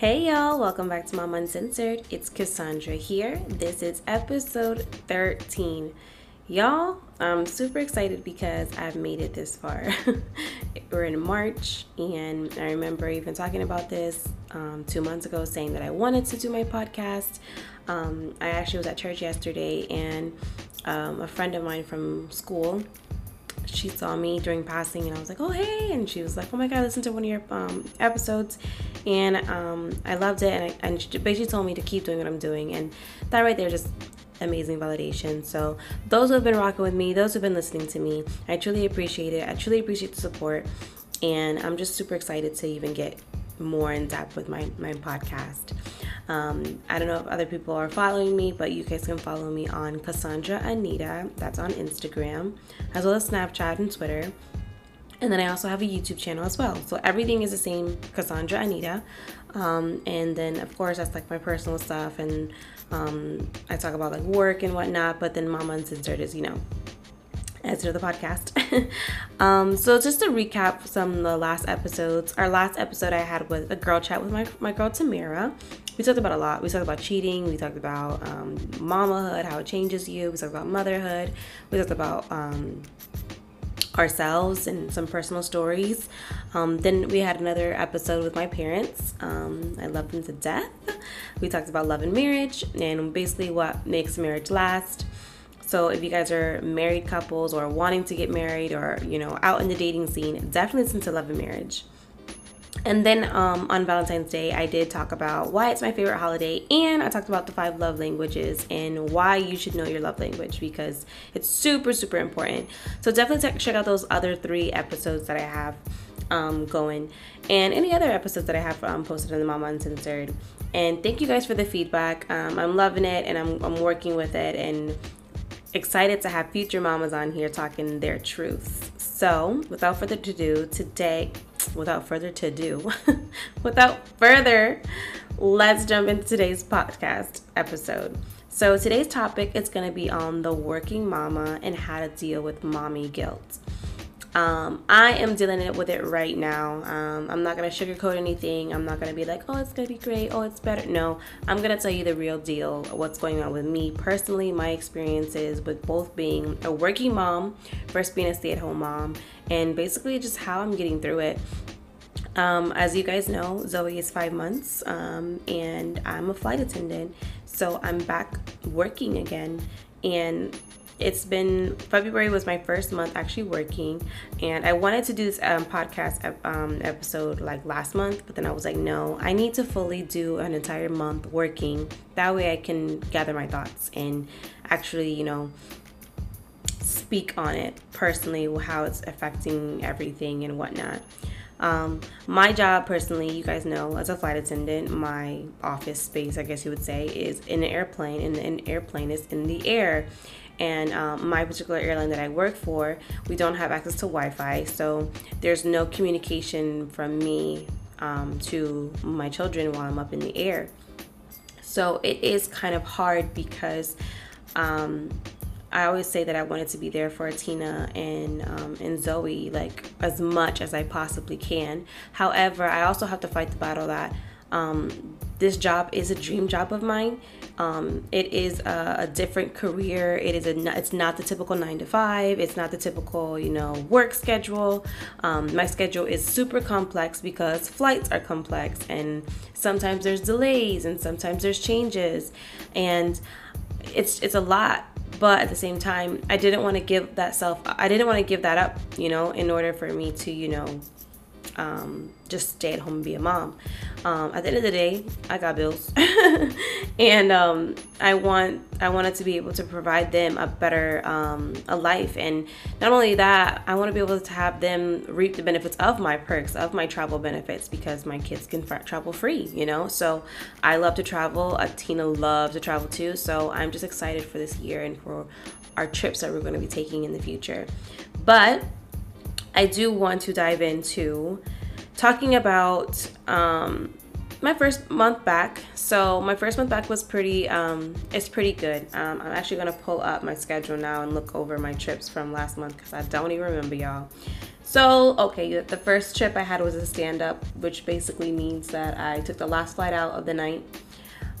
Hey y'all, welcome back to Mama Uncensored. It's Cassandra here. This is episode 13. Y'all, I'm super excited because I've made it this far. We're in March, and I remember even talking about this um, two months ago, saying that I wanted to do my podcast. Um, I actually was at church yesterday, and um, a friend of mine from school she saw me during passing and I was like, oh, hey. And she was like, oh my God, listen to one of your um, episodes. And um, I loved it. And, I, and she basically told me to keep doing what I'm doing. And that right there just amazing validation. So, those who have been rocking with me, those who have been listening to me, I truly appreciate it. I truly appreciate the support. And I'm just super excited to even get more in depth with my, my podcast. Um, I don't know if other people are following me, but you guys can follow me on Cassandra Anita. That's on Instagram, as well as Snapchat and Twitter. And then I also have a YouTube channel as well. So everything is the same, Cassandra Anita. Um, and then of course that's like my personal stuff, and um, I talk about like work and whatnot. But then Mama Uncensored is you know answer the podcast. um, so just to recap some of the last episodes, our last episode I had was a girl chat with my, my girl Tamira. We talked about a lot. We talked about cheating. We talked about um, mamahood, how it changes you. We talked about motherhood. We talked about um, ourselves and some personal stories. Um, then we had another episode with my parents. Um, I love them to death. We talked about love and marriage and basically what makes marriage last. So if you guys are married couples or wanting to get married or you know out in the dating scene, definitely listen to Love and Marriage. And then um, on Valentine's Day, I did talk about why it's my favorite holiday, and I talked about the five love languages and why you should know your love language because it's super, super important. So definitely check out those other three episodes that I have um, going, and any other episodes that I have um, posted on the Mama Uncensored. And thank you guys for the feedback. Um, I'm loving it, and I'm, I'm working with it, and excited to have future mamas on here talking their truths. So, without further ado, today, without further to do, without further, let's jump into today's podcast episode. So, today's topic is going to be on the working mama and how to deal with mommy guilt. Um, I am dealing with it right now. Um, I'm not gonna sugarcoat anything. I'm not gonna be like, oh, it's gonna be great. Oh, it's better. No, I'm gonna tell you the real deal. What's going on with me personally? My experiences with both being a working mom versus being a stay-at-home mom, and basically just how I'm getting through it. Um, as you guys know, Zoe is five months, um, and I'm a flight attendant, so I'm back working again. And it's been February was my first month actually working, and I wanted to do this um, podcast um, episode like last month, but then I was like, no, I need to fully do an entire month working. That way, I can gather my thoughts and actually, you know, speak on it personally, how it's affecting everything and whatnot. Um, my job personally, you guys know, as a flight attendant, my office space, I guess you would say, is in an airplane, and an airplane is in the air and um, my particular airline that I work for, we don't have access to Wi Fi, so there's no communication from me um, to my children while I'm up in the air. So it is kind of hard because um, I always say that I wanted to be there for Tina and um, and Zoe like as much as I possibly can. However, I also have to fight the battle that um, this job is a dream job of mine. Um, it is a, a, different career. It is a it's not the typical nine to five. It's not the typical you know work schedule. Um, my schedule is super complex because flights are complex and sometimes there's delays and sometimes there's changes and it's it's a lot but at the same time i didn't want to give that self i didn't want to give that up you know in order for me to you know um, just stay at home and be a mom. Um, at the end of the day, I got bills, and um, I want I wanted to be able to provide them a better um, a life, and not only that, I want to be able to have them reap the benefits of my perks of my travel benefits because my kids can f- travel free, you know. So I love to travel. Uh, Tina loves to travel too. So I'm just excited for this year and for our trips that we're going to be taking in the future. But I do want to dive into talking about um, my first month back. So my first month back was pretty, um, it's pretty good. Um, I'm actually gonna pull up my schedule now and look over my trips from last month because I don't even remember y'all. So, okay, the first trip I had was a stand up, which basically means that I took the last flight out of the night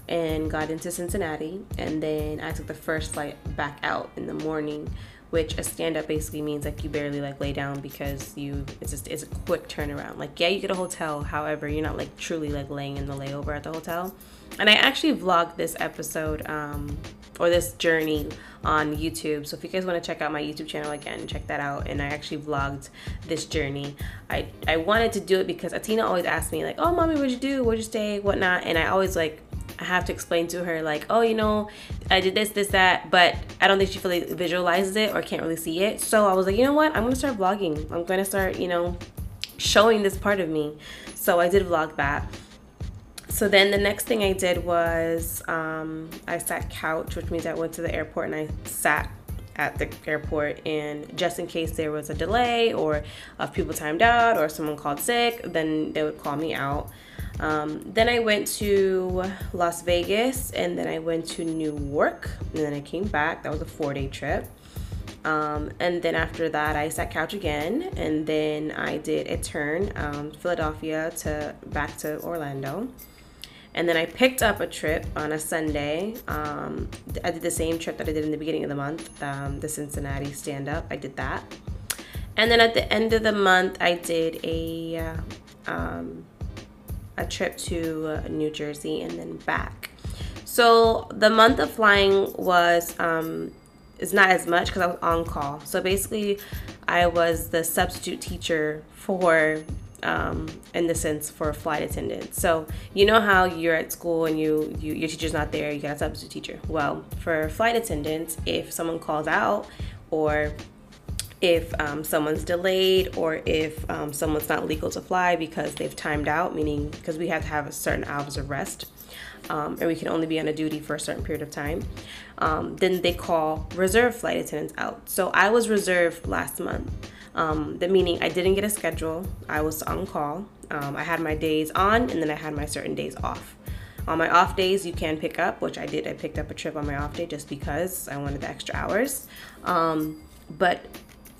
and got into Cincinnati. And then I took the first flight back out in the morning, which a stand up basically means like you barely like lay down because you it's just it's a quick turnaround. Like yeah, you get a hotel, however, you're not like truly like laying in the layover at the hotel. And I actually vlogged this episode um or this journey on YouTube. So if you guys want to check out my YouTube channel again, check that out. And I actually vlogged this journey. I I wanted to do it because Atina always asked me like, "Oh, mommy, what'd you do? Where'd you stay? Whatnot?" And I always like I have to explain to her like, oh, you know, I did this, this, that, but I don't think she fully visualizes it or can't really see it. So I was like, you know what? I'm gonna start vlogging. I'm gonna start, you know, showing this part of me. So I did vlog that. So then the next thing I did was um, I sat couch, which means I went to the airport and I sat at the airport and just in case there was a delay or if people timed out or someone called sick, then they would call me out. Um, then I went to Las Vegas and then I went to new york and then I came back. That was a four day trip. Um, and then after that, I sat couch again, and then I did a turn, um, Philadelphia to back to Orlando, and then I picked up a trip on a Sunday. Um, I did the same trip that I did in the beginning of the month, um, the Cincinnati stand up. I did that, and then at the end of the month, I did a uh, um, a trip to uh, New Jersey and then back. So the month of flying was um, is not as much because I was on call. So basically, I was the substitute teacher for um, in the sense for flight attendants. So you know how you're at school and you, you your teacher's not there, you got a substitute teacher. Well, for flight attendants, if someone calls out or if um, someone's delayed or if um, someone's not legal to fly because they've timed out, meaning because we have to have a certain hours of rest um, and we can only be on a duty for a certain period of time, um, then they call reserve flight attendants out. So I was reserved last month. Um, the meaning I didn't get a schedule. I was on call. Um, I had my days on and then I had my certain days off. On my off days, you can pick up, which I did. I picked up a trip on my off day just because I wanted the extra hours. Um, but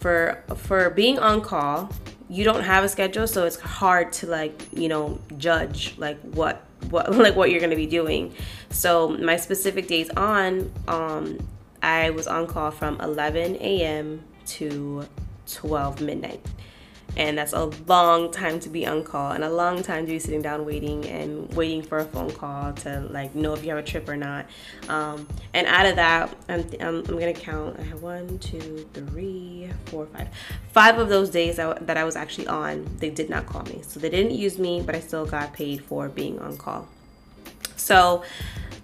for for being on call you don't have a schedule so it's hard to like you know judge like what what like what you're gonna be doing so my specific days on um i was on call from 11 a.m to 12 midnight. And that's a long time to be on call and a long time to be sitting down waiting and waiting for a phone call to like know if you have a trip or not. Um, and out of that I'm, I'm, I'm, gonna count i have one two three four five. Five of those days that, that i was actually on they did not call me. So they didn't use me but i still got paid for being on call. So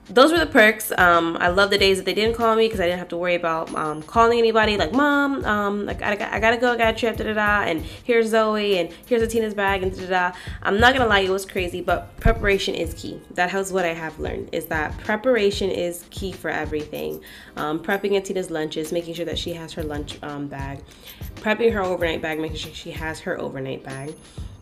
those were the perks. Um, I love the days that they didn't call me because I didn't have to worry about um, calling anybody. Like, mom, um, like I, I, gotta go, I got a trip, da da da. And here's Zoe, and here's Atina's bag, and da da da. I'm not gonna lie, it was crazy, but preparation is key. That is what I have learned is that preparation is key for everything. Um, prepping Atina's lunches, making sure that she has her lunch um, bag, prepping her overnight bag, making sure she has her overnight bag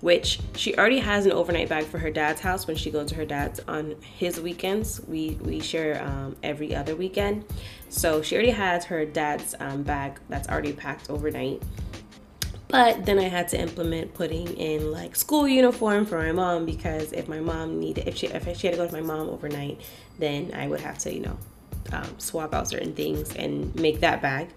which she already has an overnight bag for her dad's house when she goes to her dad's on his weekends. We we share um, every other weekend, so she already has her dad's um, bag that's already packed overnight. But then I had to implement putting in like school uniform for my mom because if my mom needed if she if she had to go to my mom overnight, then I would have to you know um, swap out certain things and make that bag.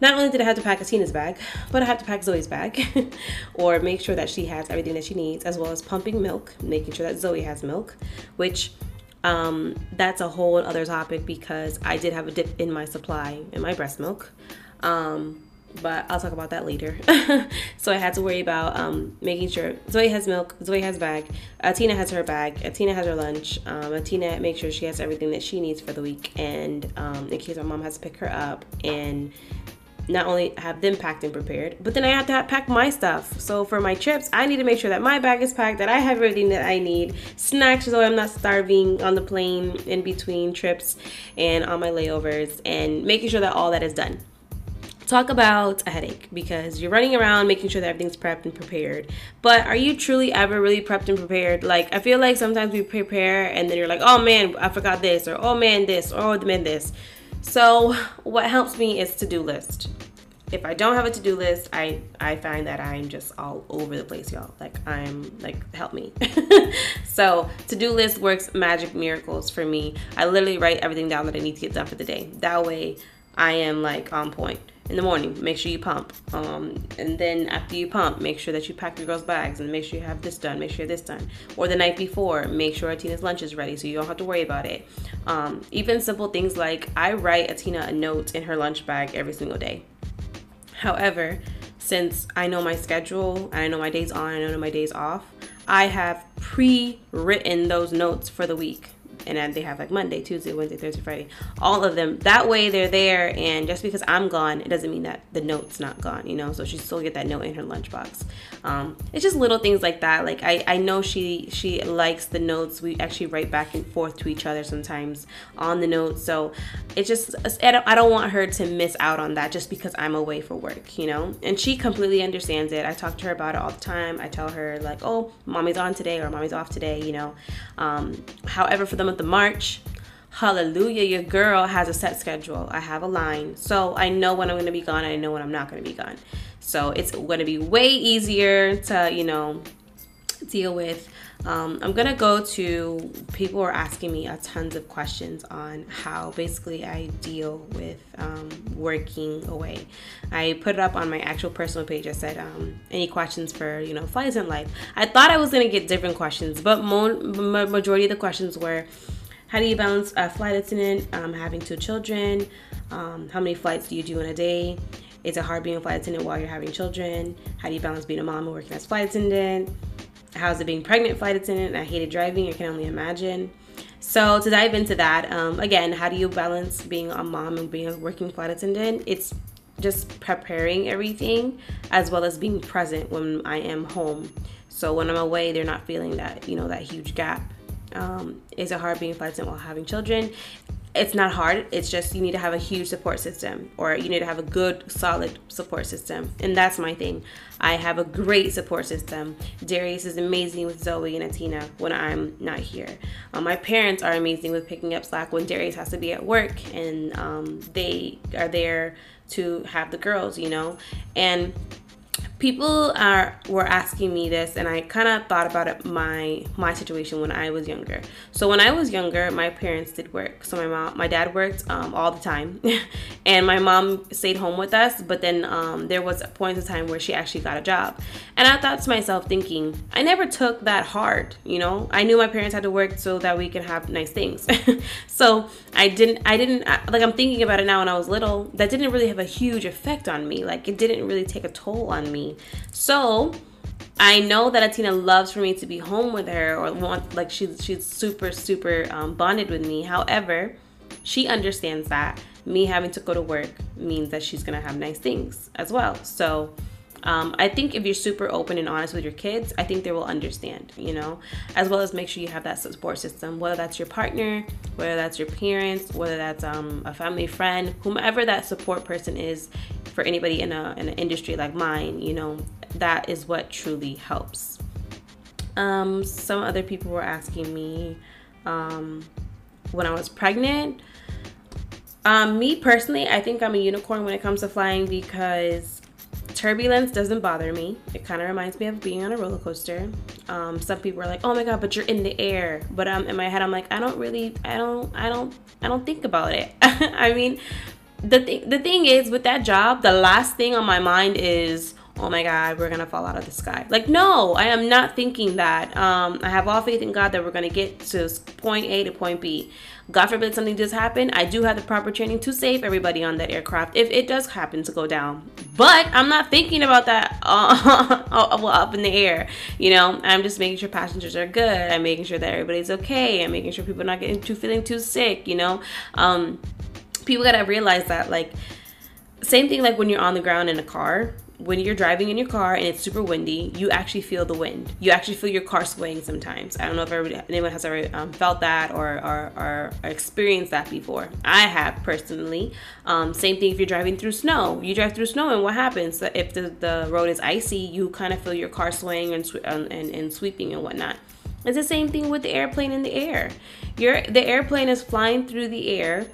Not only did I have to pack Atina's bag, but I had to pack Zoe's bag or make sure that she has everything that she needs, as well as pumping milk, making sure that Zoe has milk, which um, that's a whole other topic because I did have a dip in my supply in my breast milk. Um, but I'll talk about that later. so I had to worry about um, making sure Zoe has milk, Zoe has bag, Atina has her bag, Atina has her lunch, um, Atina makes sure she has everything that she needs for the week, and um, in case my mom has to pick her up, and not only have them packed and prepared, but then I have to have, pack my stuff. So for my trips, I need to make sure that my bag is packed, that I have everything that I need, snacks so I'm not starving on the plane in between trips and on my layovers, and making sure that all that is done. talk about a headache because you're running around making sure that everything's prepped and prepared. But are you truly ever really prepped and prepared? Like, I feel like sometimes we prepare and then you're like, oh man, I forgot this, or oh man, this, or oh man, this. So, what helps me is to do list. If I don't have a to do list, I I find that I'm just all over the place, y'all. Like I'm like help me. so to do list works magic miracles for me. I literally write everything down that I need to get done for the day. That way, I am like on point in the morning make sure you pump um, and then after you pump make sure that you pack your girls bags and make sure you have this done make sure this done or the night before make sure atina's lunch is ready so you don't have to worry about it um, even simple things like i write atina a note in her lunch bag every single day however since i know my schedule and i know my days on and i know my days off i have pre-written those notes for the week and then they have like Monday, Tuesday, Wednesday, Thursday, Friday, all of them. That way they're there, and just because I'm gone, it doesn't mean that the note's not gone, you know. So she still get that note in her lunchbox. Um, it's just little things like that. Like I, I know she she likes the notes. We actually write back and forth to each other sometimes on the notes. So it's just I don't, I don't want her to miss out on that just because I'm away for work, you know. And she completely understands it. I talk to her about it all the time. I tell her like, oh, mommy's on today or mommy's off today, you know. Um, however, for the month of March, hallelujah, your girl has a set schedule. I have a line. So I know when I'm going to be gone. I know when I'm not going to be gone. So it's going to be way easier to, you know, deal with. Um, I'm gonna go to people are asking me a tons of questions on how basically I deal with um, working away. I put it up on my actual personal page. I said, um, any questions for you know flights in life? I thought I was gonna get different questions, but mo- majority of the questions were how do you balance a flight attendant, um, having two children? Um, how many flights do you do in a day? Is it hard being a flight attendant while you're having children? How do you balance being a mom and working as a flight attendant? How's it being pregnant flight attendant? I hated driving. I can only imagine. So to dive into that, um, again, how do you balance being a mom and being a working flight attendant? It's just preparing everything as well as being present when I am home. So when I'm away, they're not feeling that you know that huge gap um, is it hard being flight attendant while having children? It's not hard. It's just you need to have a huge support system or you need to have a good, solid support system. And that's my thing. I have a great support system. Darius is amazing with Zoe and Atina when I'm not here. Um, my parents are amazing with picking up slack when Darius has to be at work and um, they are there to have the girls, you know. And people are were asking me this and i kind of thought about it my my situation when i was younger. So when i was younger my parents did work. So my mom my dad worked um, all the time. And my mom stayed home with us but then um, there was a point in time where she actually got a job. And i thought to myself thinking i never took that hard you know? I knew my parents had to work so that we could have nice things. So i didn't i didn't like i'm thinking about it now when i was little that didn't really have a huge effect on me. Like it didn't really take a toll on me so I know that Atina loves for me to be home with her or want like she's she's super super um, bonded with me. However, she understands that me having to go to work means that she's gonna have nice things as well. So um, I think if you're super open and honest with your kids, I think they will understand, you know, as well as make sure you have that support system, whether that's your partner, whether that's your parents, whether that's um, a family friend, whomever that support person is for anybody in, a, in an industry like mine, you know, that is what truly helps. Um, some other people were asking me um, when I was pregnant. Um, me personally, I think I'm a unicorn when it comes to flying because turbulence doesn't bother me. It kind of reminds me of being on a roller coaster. Um, some people are like, "Oh my god, but you're in the air." But um, in my head, I'm like, I don't really, I don't, I don't, I don't think about it. I mean, the thing, the thing is with that job, the last thing on my mind is, "Oh my god, we're gonna fall out of the sky." Like, no, I am not thinking that. Um, I have all faith in God that we're gonna get to point A to point B. God forbid something does happen, I do have the proper training to save everybody on that aircraft if it does happen to go down. But I'm not thinking about that uh, up in the air. You know, I'm just making sure passengers are good. I'm making sure that everybody's okay. I'm making sure people are not getting too feeling too sick. You know, um, people gotta realize that like same thing like when you're on the ground in a car when you're driving in your car and it's super windy, you actually feel the wind. You actually feel your car swaying sometimes. I don't know if anyone has ever um, felt that or, or, or, experienced that before. I have personally. Um, same thing if you're driving through snow. You drive through snow and what happens? If the, the road is icy, you kind of feel your car swaying and, and, and sweeping and whatnot. It's the same thing with the airplane in the air. Your the airplane is flying through the air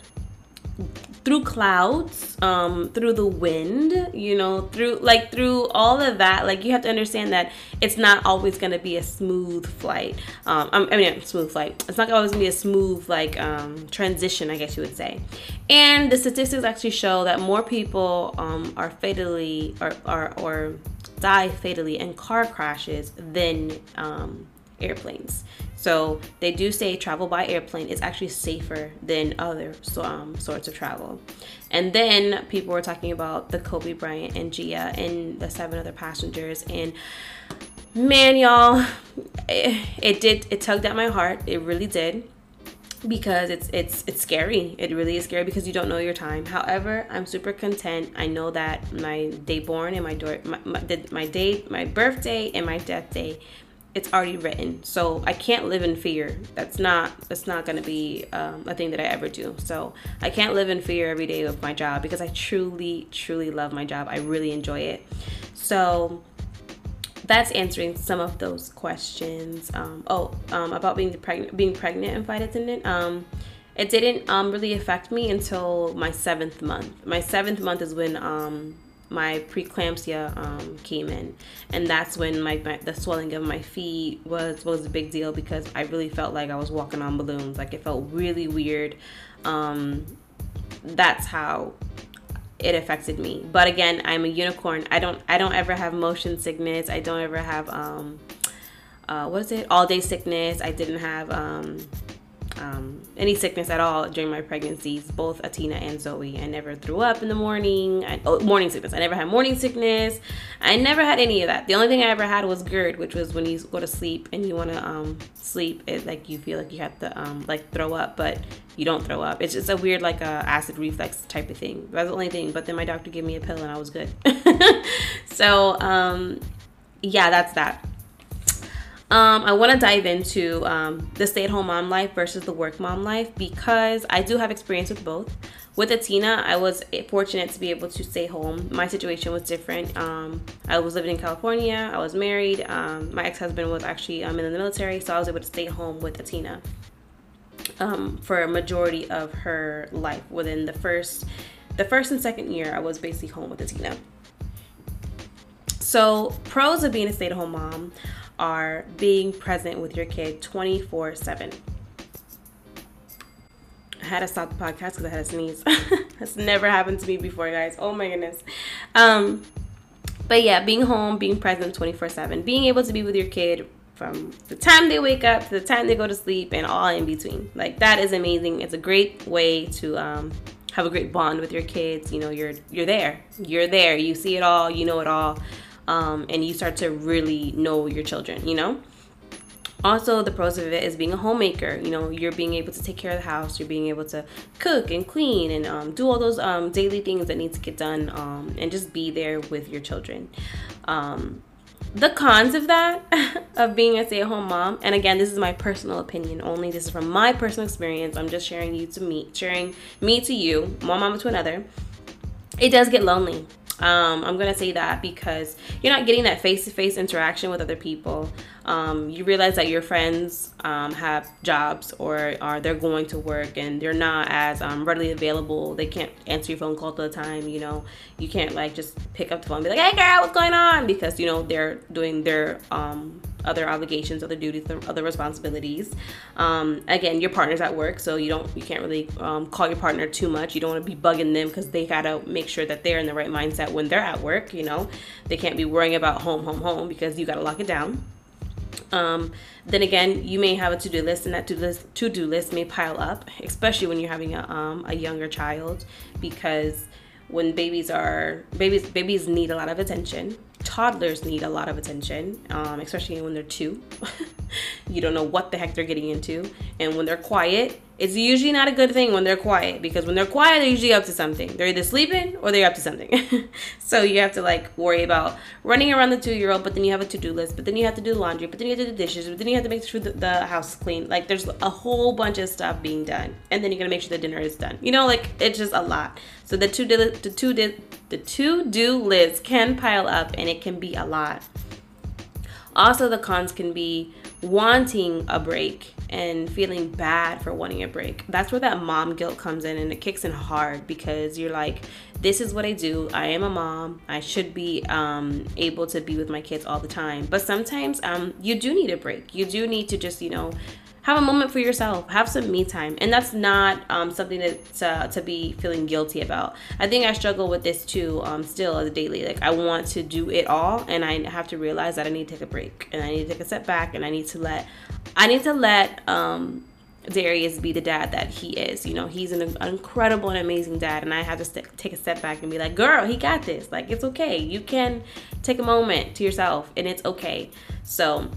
through clouds, um, through the wind, you know, through like through all of that. Like you have to understand that it's not always going to be a smooth flight. Um, I mean, smooth flight. It's not always going to be a smooth like um, transition, I guess you would say. And the statistics actually show that more people um, are fatally or, or or die fatally in car crashes than um, airplanes. So they do say travel by airplane is actually safer than other um, sorts of travel. And then people were talking about the Kobe Bryant and Gia and the seven other passengers. And man, y'all, it, it did, it tugged at my heart. It really did because it's it's it's scary. It really is scary because you don't know your time. However, I'm super content. I know that my day born and my door my, my, my day my birthday and my death day it's already written. So i can't live in fear. That's not that's not to be um, a thing that i ever do. So i can't live in fear every day of my job because i truly truly love my job. I really enjoy it. So that's answering some of those questions. Um, oh um, about being pregnant being pregnant and flight attendant um, it didn't um, really affect me until my seventh month. My seventh month is when um, my preeclampsia um, came in, and that's when my, my, the swelling of my feet was was a big deal because I really felt like I was walking on balloons. Like it felt really weird. Um, that's how it affected me. But again, I'm a unicorn. I don't I don't ever have motion sickness. I don't ever have um, uh, what is it? All day sickness. I didn't have um, um, any sickness at all during my pregnancies, both Atina and Zoe. I never threw up in the morning. I, oh, morning sickness. I never had morning sickness. I never had any of that. The only thing I ever had was GERD, which was when you go to sleep and you want to um, sleep. It like you feel like you have to um, like throw up, but you don't throw up. It's just a weird like a acid reflux type of thing. That's the only thing. But then my doctor gave me a pill and I was good. so um, yeah, that's that. Um, I want to dive into um, the stay at home mom life versus the work mom life because I do have experience with both. With Atina, I was fortunate to be able to stay home. My situation was different. Um, I was living in California, I was married. Um, my ex husband was actually um, in the military, so I was able to stay home with Atina um, for a majority of her life. Within the first, the first and second year, I was basically home with Atina. So, pros of being a stay at home mom are being present with your kid 24 7. I had to stop the podcast because I had a sneeze. That's never happened to me before, guys. Oh my goodness. Um, but yeah, being home, being present 24 7, being able to be with your kid from the time they wake up to the time they go to sleep and all in between. Like that is amazing. It's a great way to um, have a great bond with your kids. You know, you're you're there. You're there. You see it all. You know it all um, and you start to really know your children, you know? Also, the pros of it is being a homemaker. You know, you're being able to take care of the house, you're being able to cook and clean and um, do all those um, daily things that need to get done um, and just be there with your children. Um, the cons of that, of being a stay at home mom, and again, this is my personal opinion only. This is from my personal experience. I'm just sharing you to me, sharing me to you, one mama to another. It does get lonely um, I'm gonna say that because you're not getting that face-to-face interaction with other people. Um, you realize that your friends um, have jobs or are they're going to work and they're not as um, readily available. They can't answer your phone call all the time. You know, you can't like just pick up the phone and be like, "Hey, girl, what's going on?" Because you know they're doing their um, other obligations, other duties, other responsibilities. Um, again, your partner's at work, so you don't you can't really um, call your partner too much. You don't want to be bugging them because they gotta make sure that they're in the right mindset when they're at work. You know, they can't be worrying about home, home, home because you gotta lock it down. Um, then again, you may have a to-do list, and that to-do list, to-do list may pile up, especially when you're having a, um, a younger child, because when babies are babies babies need a lot of attention toddlers need a lot of attention um, especially when they're two. You don't know what the heck they're getting into. And when they're quiet It's usually not a good thing when they're quiet because when they're quiet, they're usually up to something. They're either sleeping or they're up to something. so you have to like worry about running around the two year old, but then you have a to do list, but then you have to do the laundry, but then you have to do the dishes, but then you have to make sure the house is clean. Like there's a whole bunch of stuff being done, and then you're gonna make sure the dinner is done. You know, like it's just a lot. So the two the two the two do lists can pile up, and it can be a lot. Also, the cons can be wanting a break and feeling bad for wanting a break. That's where that mom guilt comes in and it kicks in hard because you're like, this is what I do. I am a mom. I should be um, able to be with my kids all the time. But sometimes um, you do need a break. You do need to just, you know, have a moment for yourself have some me time and that's not um, something that to, to be feeling guilty about i think i struggle with this too um, still as a daily like i want to do it all and i have to realize that i need to take a break and i need to take a step back and i need to let i need to let um, Darius be the dad that he is. You know, he's an, incredible and amazing dad, and I have to st- take a step back and be like, girl, he got this. Like, it's okay. You can take a moment to yourself, and it's okay. So,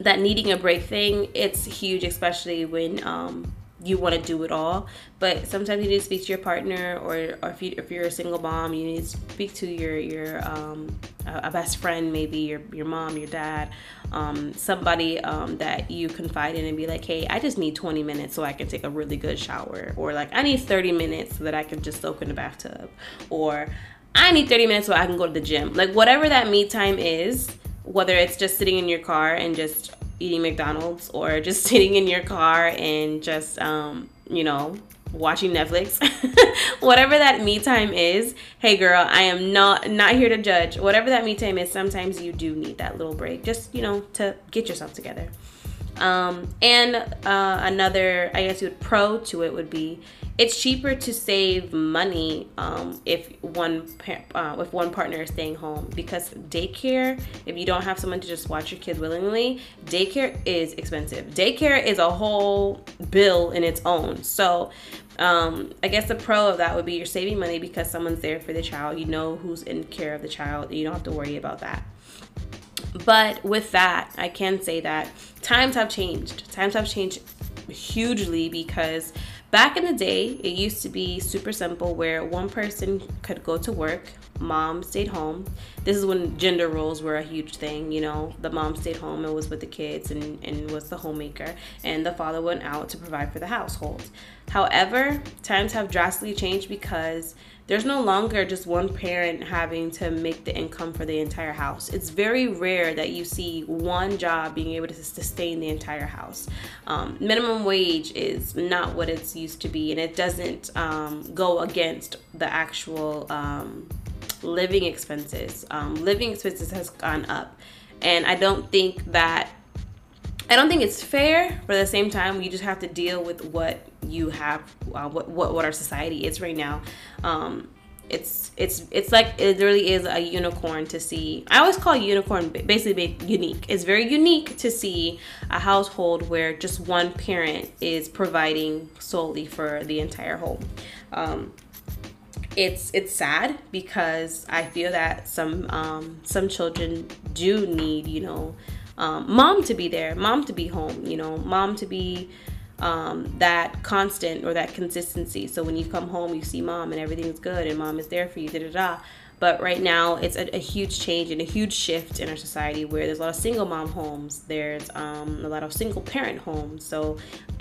that needing a break thing, it's huge, especially when um, you want to do it all. But sometimes you need to speak to your partner, or, or if, you, if you're a single mom, you need to speak to your your um, a, best friend, maybe your your mom, your dad, um, somebody um, that you confide in, and be like, hey, I just need 20 minutes so I can take a really good shower, or like I need 30 minutes so that I can just soak in the bathtub, or I need 30 minutes so I can go to the gym. Like whatever that me time is whether it's just sitting in your car and just eating McDonald's or just sitting in your car and just, um, you know, watching Netflix, whatever that me time is. Hey girl, I am not not here to judge. Whatever that me time is, sometimes you do need that little break, just you know, to get yourself together. Um, and uh, another, I guess, you would pro to it would be it's cheaper to save money um, if one uh, if one partner is staying home. Because daycare if you don't have someone to just watch your kid willingly daycare is expensive. Daycare is a whole bill in its own. So um, I guess the pro of that would be you're saving money because someone's there for the child. You know who's in care of the child. You don't have to worry about that. But with that I can say that times have changed. Times have changed hugely because Back in the day, it used to be super simple where one person could go to work, mom stayed home. This is when gender roles were a huge thing, you know. The mom stayed home and was with the kids and, and was the homemaker, and the father went out to provide for the household. However, times have drastically changed because there's no longer just one parent having to make the income for the entire house. It's very rare that you see one job being able to sustain the entire house. Um, minimum wage is not what it's used to be, and it doesn't um, go against the actual um, living expenses. Um, living expenses has gone up, and I don't think that I don't think it's fair, but at the same time, you just have to deal with what you have, uh, what, what what our society is right now. Um, it's it's it's like it really is a unicorn to see. I always call unicorn basically unique. It's very unique to see a household where just one parent is providing solely for the entire home. Um, it's it's sad because I feel that some um, some children do need you know um, mom to be there, mom to be home, you know, mom to be um, that constant or that consistency. So when you come home, you see mom and everything's good and mom is there for you, da da da. But right now, it's a, a, huge change and a huge shift in our society where there's a lot of single mom homes. There's um, a lot of single parent homes. So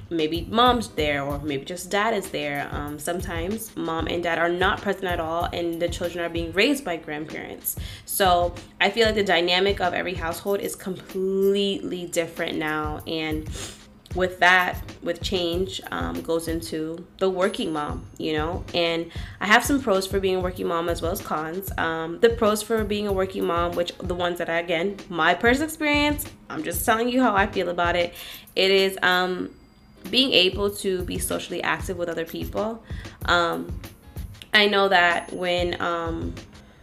maybe mom's there or maybe just dad is there. Um, sometimes mom and dad are not present at all and the children are being raised by grandparents. So I feel like the dynamic of every household is completely different now. And with that with change um, goes into the working mom you know and i have some pros for being a working mom as well as cons um, the pros for being a working mom which the ones that i again my personal experience i'm just telling you how i feel about it it is um, being able to be socially active with other people. Um, i know that when um,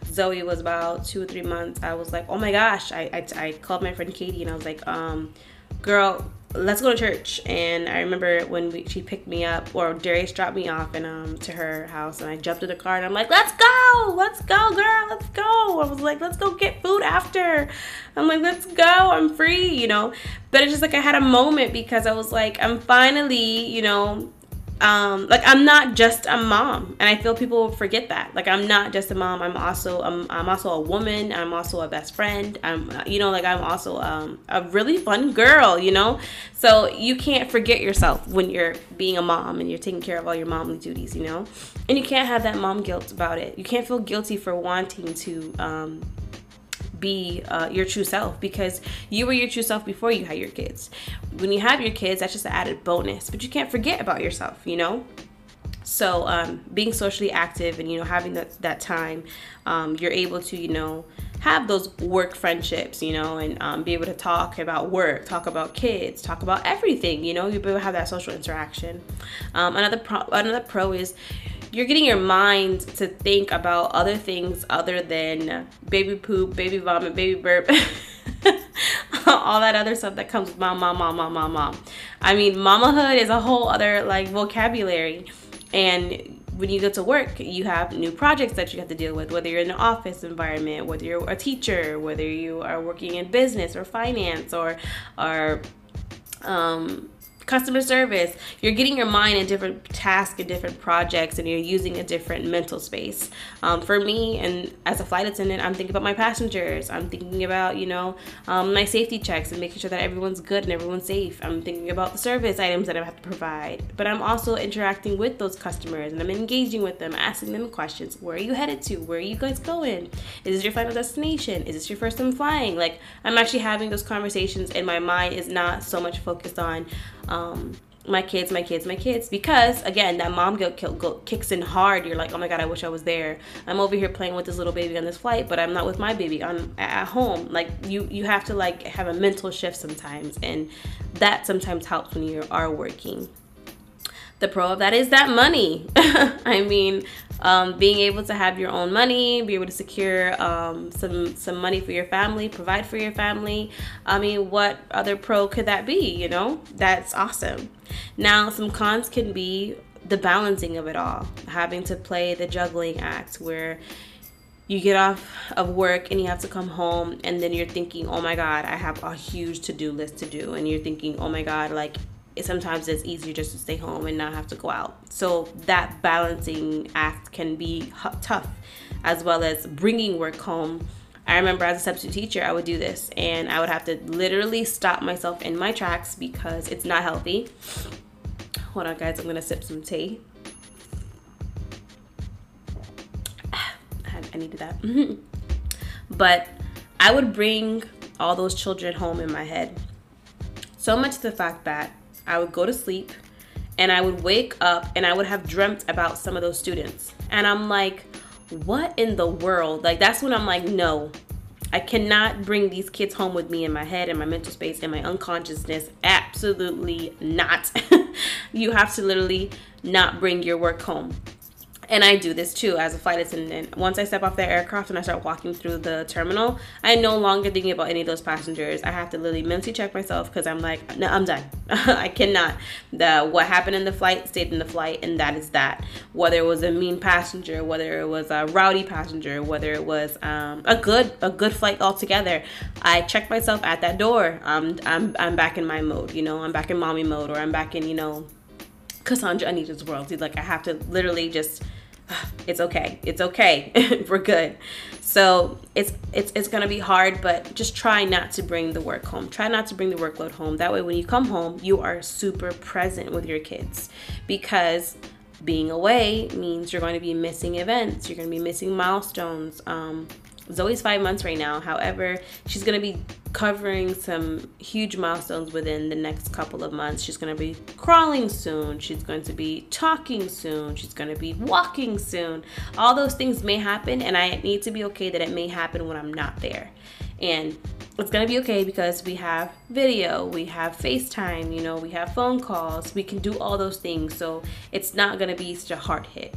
zoe was about two or three months i was like oh my gosh i, I, I called my friend katie and i was like um, girl let's go to church. And I remember when we, she picked me up, or Darius dropped me off and um to her house, and I jumped in the car and I'm like, let's go, let's go, girl, let's go. I was like, let's go get food food after. I'm like, let's go. I'm free, you know. But it's just like I had a moment because I was like, I'm finally, you know, um, like I'm not just a mom, and I feel people forget that. Like I'm not just a mom. I'm also I'm, I'm also a woman. I'm also a best friend. I'm you know like I'm also um, a really fun girl. You know, so you can't forget yourself when you're being a mom and you're taking care of all your momly duties. You know, and you can't have that mom guilt about it. You can't feel guilty for wanting to. Um, be uh, your true self because you were your true self before you had your kids. When you have your kids, that's just an added bonus, but you can't forget about yourself, you know? So um, being socially active and you know having that that time, um, you're able to you know have those work friendships, you know, and um, be able to talk about work, talk about kids, talk about everything. You know, you'll be able to have that social interaction. Um, another pro, another pro is you're getting your mind to think about other things other than baby poop, baby vomit, baby burp. all that other stuff that comes with mom, mom, mom, mom, mom, mom. I mean, mamahood is a whole other like vocabulary. And when you go to work, you have new projects that you have to deal with, whether you're in an office environment, whether you're a teacher, whether you are working in business or finance or, or um, customer service you're getting your mind in different tasks and different projects and you're using a different mental space. Um, for me and as a flight attendant i'm thinking about my passengers. I'm thinking about you know um, my safety checks and making sure that everyone's good and everyone's safe. I'm thinking about the service items that i have to provide. But i'm also interacting with those customers and i'm engaging with them asking them questions. Where are you headed to? Where are you guys going? Is this your final destination? Is this your first time flying? Like i'm actually having those conversations and my mind is not so much focused on um, my kids, my kids, my kids. Because again, that mom guilt kicks in hard. You're like, oh my god, I wish I was there. I'm over here playing with this little baby on this flight, but I'm not with my baby. I'm at home. Like you, you have to like have a mental shift sometimes, and that sometimes helps when you are working. The pro of that is that money. I mean, um, being able to have your own money, be able to secure um, some some money for your family, provide for your family. I mean, what other pro could that be? You know, that's awesome. Now, some cons can be the balancing of it all, having to play the juggling act where you get off of work and you have to come home and then you're thinking oh my god i have a huge to-do list to do and you're thinking oh my god like sometimes it's easier just to stay home and not have to go out. So that balancing act can be tough, as well as bringing work home. I remember as a substitute teacher, I would do this and I would have to literally stop myself in my tracks because it's not healthy. Hold on, guys, I'm gonna sip some tea. I needed that. but I would bring all those children home in my head. So much the fact that I would go to sleep and I would wake up and I would have dreamt about some of those students. And I'm like, what in the world? Like, that's when I'm like, no, I cannot bring these kids home with me in my head and my mental space and my unconsciousness. Absolutely not. you have to literally not bring your work home and I do this too as a flight attendant. Once I step off the aircraft and I start walking through the terminal, I no longer thinking about any of those passengers. I have to literally mentally check myself because I'm like, no, I'm done. I cannot. The what happened in the flight stayed in the flight, and that is that. Whether it was a mean passenger, whether it was a rowdy passenger, whether it was um, a good a good flight altogether, I check myself at that door. Um, I'm I'm back in my mode. You know, I'm back in mommy mode, or I'm back in you know Cassandra Anita's world. Dude, like I have to literally just it's okay. It's okay. We're good. So it's it's it's gonna be hard, but just try not to bring the work home. Try not to bring the workload home. That way when you come home, you are super present with your kids because being away means you're going to be missing events, you're going to be missing milestones. Um, Zoe's five months right now. However, she's going to be covering some huge milestones within the next couple of months. She's going to be crawling soon. She's going to be talking soon. She's going to be walking soon. All those things may happen, and I need to be okay that it may happen when I'm not there. And it's going to be okay because we have video, we have FaceTime, you know, we have phone calls. We can do all those things. So it's not going to be such a hard hit.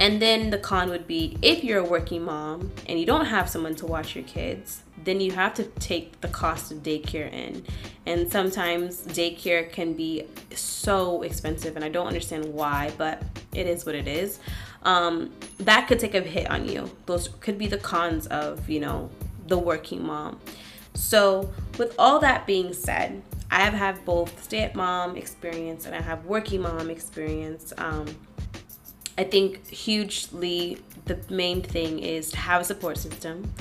And then the con would be if you're a working mom and you don't have someone to watch your kids, then you have to take the cost of daycare in. And sometimes daycare can be so expensive, and I don't understand why, but it is what it is. Um, that could take a hit on you. Those could be the cons of, you know, the working mom. So, with all that being said, I have had both stay at mom experience and I have working mom experience. Um, I think hugely the main thing is to have a support system.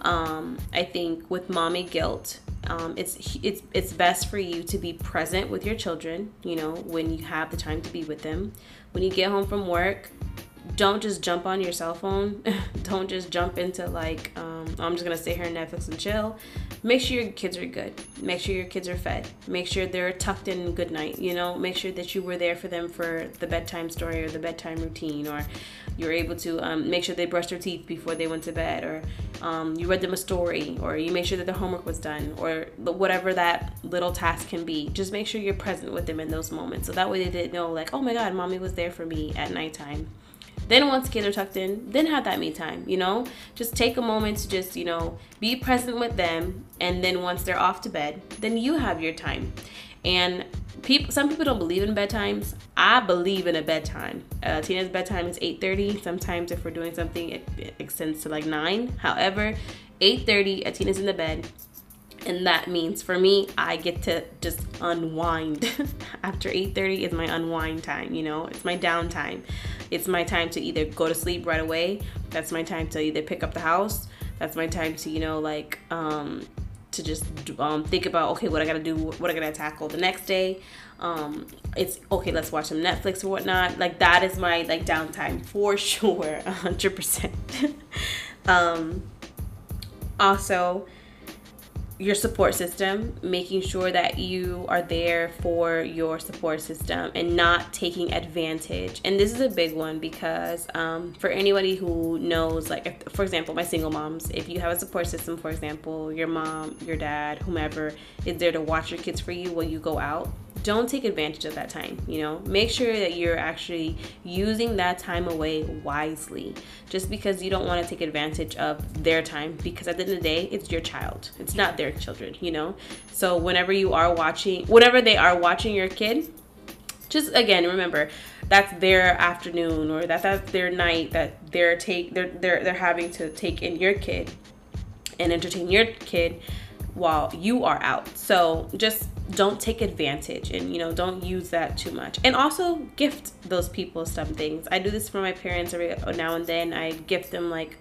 Um, I think with mommy guilt, um, it's it's it's best for you to be present with your children. You know when you have the time to be with them. When you get home from work, don't just jump on your cell phone. don't just jump into like, um, I'm just gonna sit here on Netflix and chill. Make sure your kids are good. Make sure your kids are fed. Make sure they're tucked in good night. You know, make sure that you were there for them for the bedtime story or the bedtime routine, or you're able to um, make sure they brushed their teeth before they went to bed, or um, you read them a story, or you make sure that their homework was done, or whatever that little task can be. Just make sure you're present with them in those moments, so that way they didn't know, like, oh my God, mommy was there for me at nighttime. Then once kids are tucked in, then have that me time, you know? Just take a moment to just, you know, be present with them and then once they're off to bed, then you have your time. And people some people don't believe in bedtimes. I believe in a bedtime. Uh, Tina's bedtime is 8:30. Sometimes if we're doing something it, it extends to like 9. However, 8:30 Tina's in the bed and that means for me i get to just unwind. After 8.30 is my unwind time you know? It's my downtime. It's my time to either go to sleep right away. That's my time to either pick up the house. That's my time to you know like um to just um, think about okay what i gotta do what i gotta tackle the next day. Um it's okay let's watch some netflix or whatnot. Like that is my like downtime for sure 100% um also your support system, making sure that you are there for your support system and not taking advantage. And this is a big one because um, for anybody who knows, like, if, for example, my single moms, if you have a support system, for example, your mom, your dad, whomever is there to watch your kids for you while you go out, don't take advantage of that time you know? Make sure that you're actually using that time away wisely. Just because you don't want to take advantage of their time because at the end of the day it's your child. It's not their children you know? So whenever you are watching whenever they are watching your kid just again remember that's their afternoon or that that's their night that they're take they're they're, they're having to take in your kid and entertain your kid while you are out. So just don't take advantage and you know don't use that too much. And also gift those people some things. I do this for my parents every now and then. I gift them like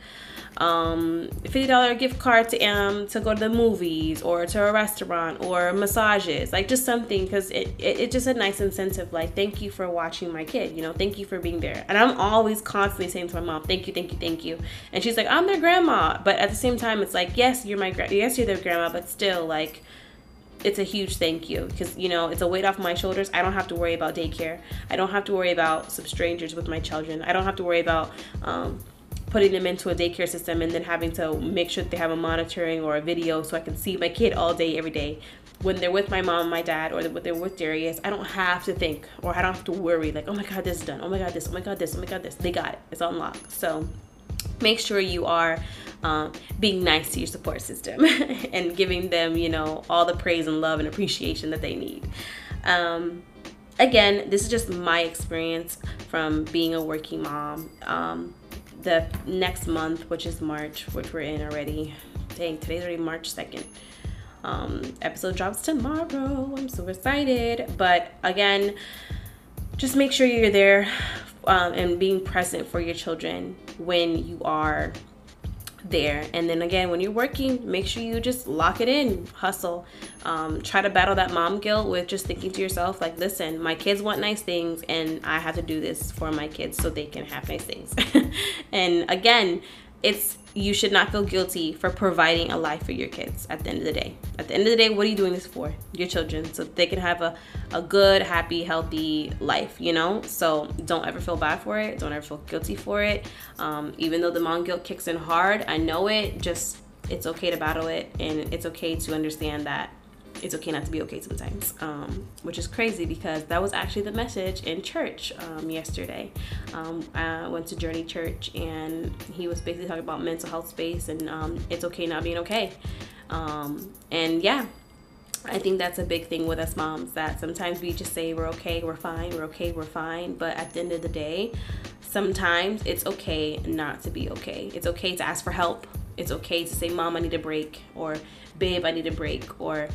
um $50 gift card to um to go to the movies or to a restaurant or massages like just something because it, it, it's just a nice incentive like thank you for watching my kid you know thank you for being there. And i'm always constantly saying to my mom thank you thank you thank you. And she's like i'm their grandma. But at the same time it's like yes you're my gra- yes you're their grandma but still like it's a huge thank you because you know it's a weight off my shoulders. I don't have to worry about daycare. I don't have to worry about some strangers with my children. I don't have to worry about um, putting them into a daycare system and then having to make sure they have a monitoring or a video so i can see my kid all day every day. When they're with my mom and my dad or when they're with darius i don't have to think or i don't have to worry like oh my god this is done. Oh my god this. Oh my god this. Oh my god this. They got it. It's unlocked. So make sure you are um, being nice to your support system and giving them, you know, all the praise and love and appreciation that they need. Um, again, this is just my experience from being a working mom. Um, the next month, which is March, which we're in already. Dang, today's already March 2nd. Um, episode drops tomorrow. I'm so excited. But again, just make sure you're there um, and being present for your children when you are there. And then again, when you're working, make sure you just lock it in, hustle. Um, try to battle that mom guilt with just thinking to yourself, like, listen, my kids want nice things, and I have to do this for my kids so they can have nice things. and again, it's you should not feel guilty for providing a life for your kids at the end of the day. At the end of the day, what are you doing this for? Your children, so they can have a, a good, happy, healthy life, you know? So don't ever feel bad for it. Don't ever feel guilty for it. Um, even though the mom guilt kicks in hard, I know it, just it's okay to battle it and it's okay to understand that it's okay not to be okay sometimes, um, which is crazy because that was actually the message in church um, yesterday. Um, I went to Journey Church and he was basically talking about mental health space and um, it's okay not being okay. Um, and yeah, I think that's a big thing with us moms that sometimes we just say we're okay, we're fine, we're okay, we're fine. But at the end of the day, sometimes it's okay not to be okay. It's okay to ask for help it's okay to say, Mom, I need a break, or Babe, I need a break, or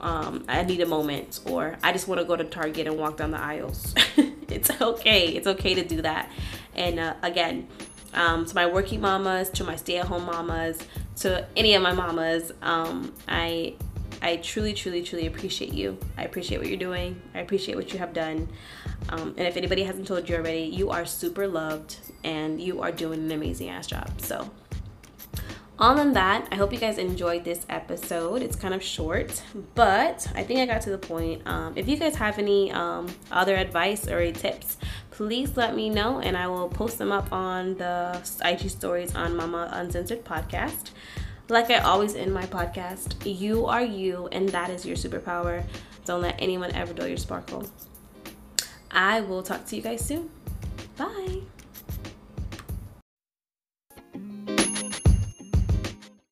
um, I need a moment, or I just want to go to Target and walk down the aisles. it's okay. It's okay to do that. And uh, again, um, to my working mamas, to my stay-at-home mamas, to any of my mamas, um, I I truly, truly, truly appreciate you. I appreciate what you're doing. I appreciate what you have done. Um, and if anybody hasn't told you already, you are super loved and you are doing an amazing ass job. So all in that, I hope you guys enjoyed this episode. It's kind of short, but I think I got to the point. Um, if you guys have any um, other advice or tips, please let me know and I will post them up on the IG stories on Mama Uncensored podcast. Like I always end my podcast, you are you, and that is your superpower. Don't let anyone ever dull your sparkle. I will talk to you guys soon. Bye.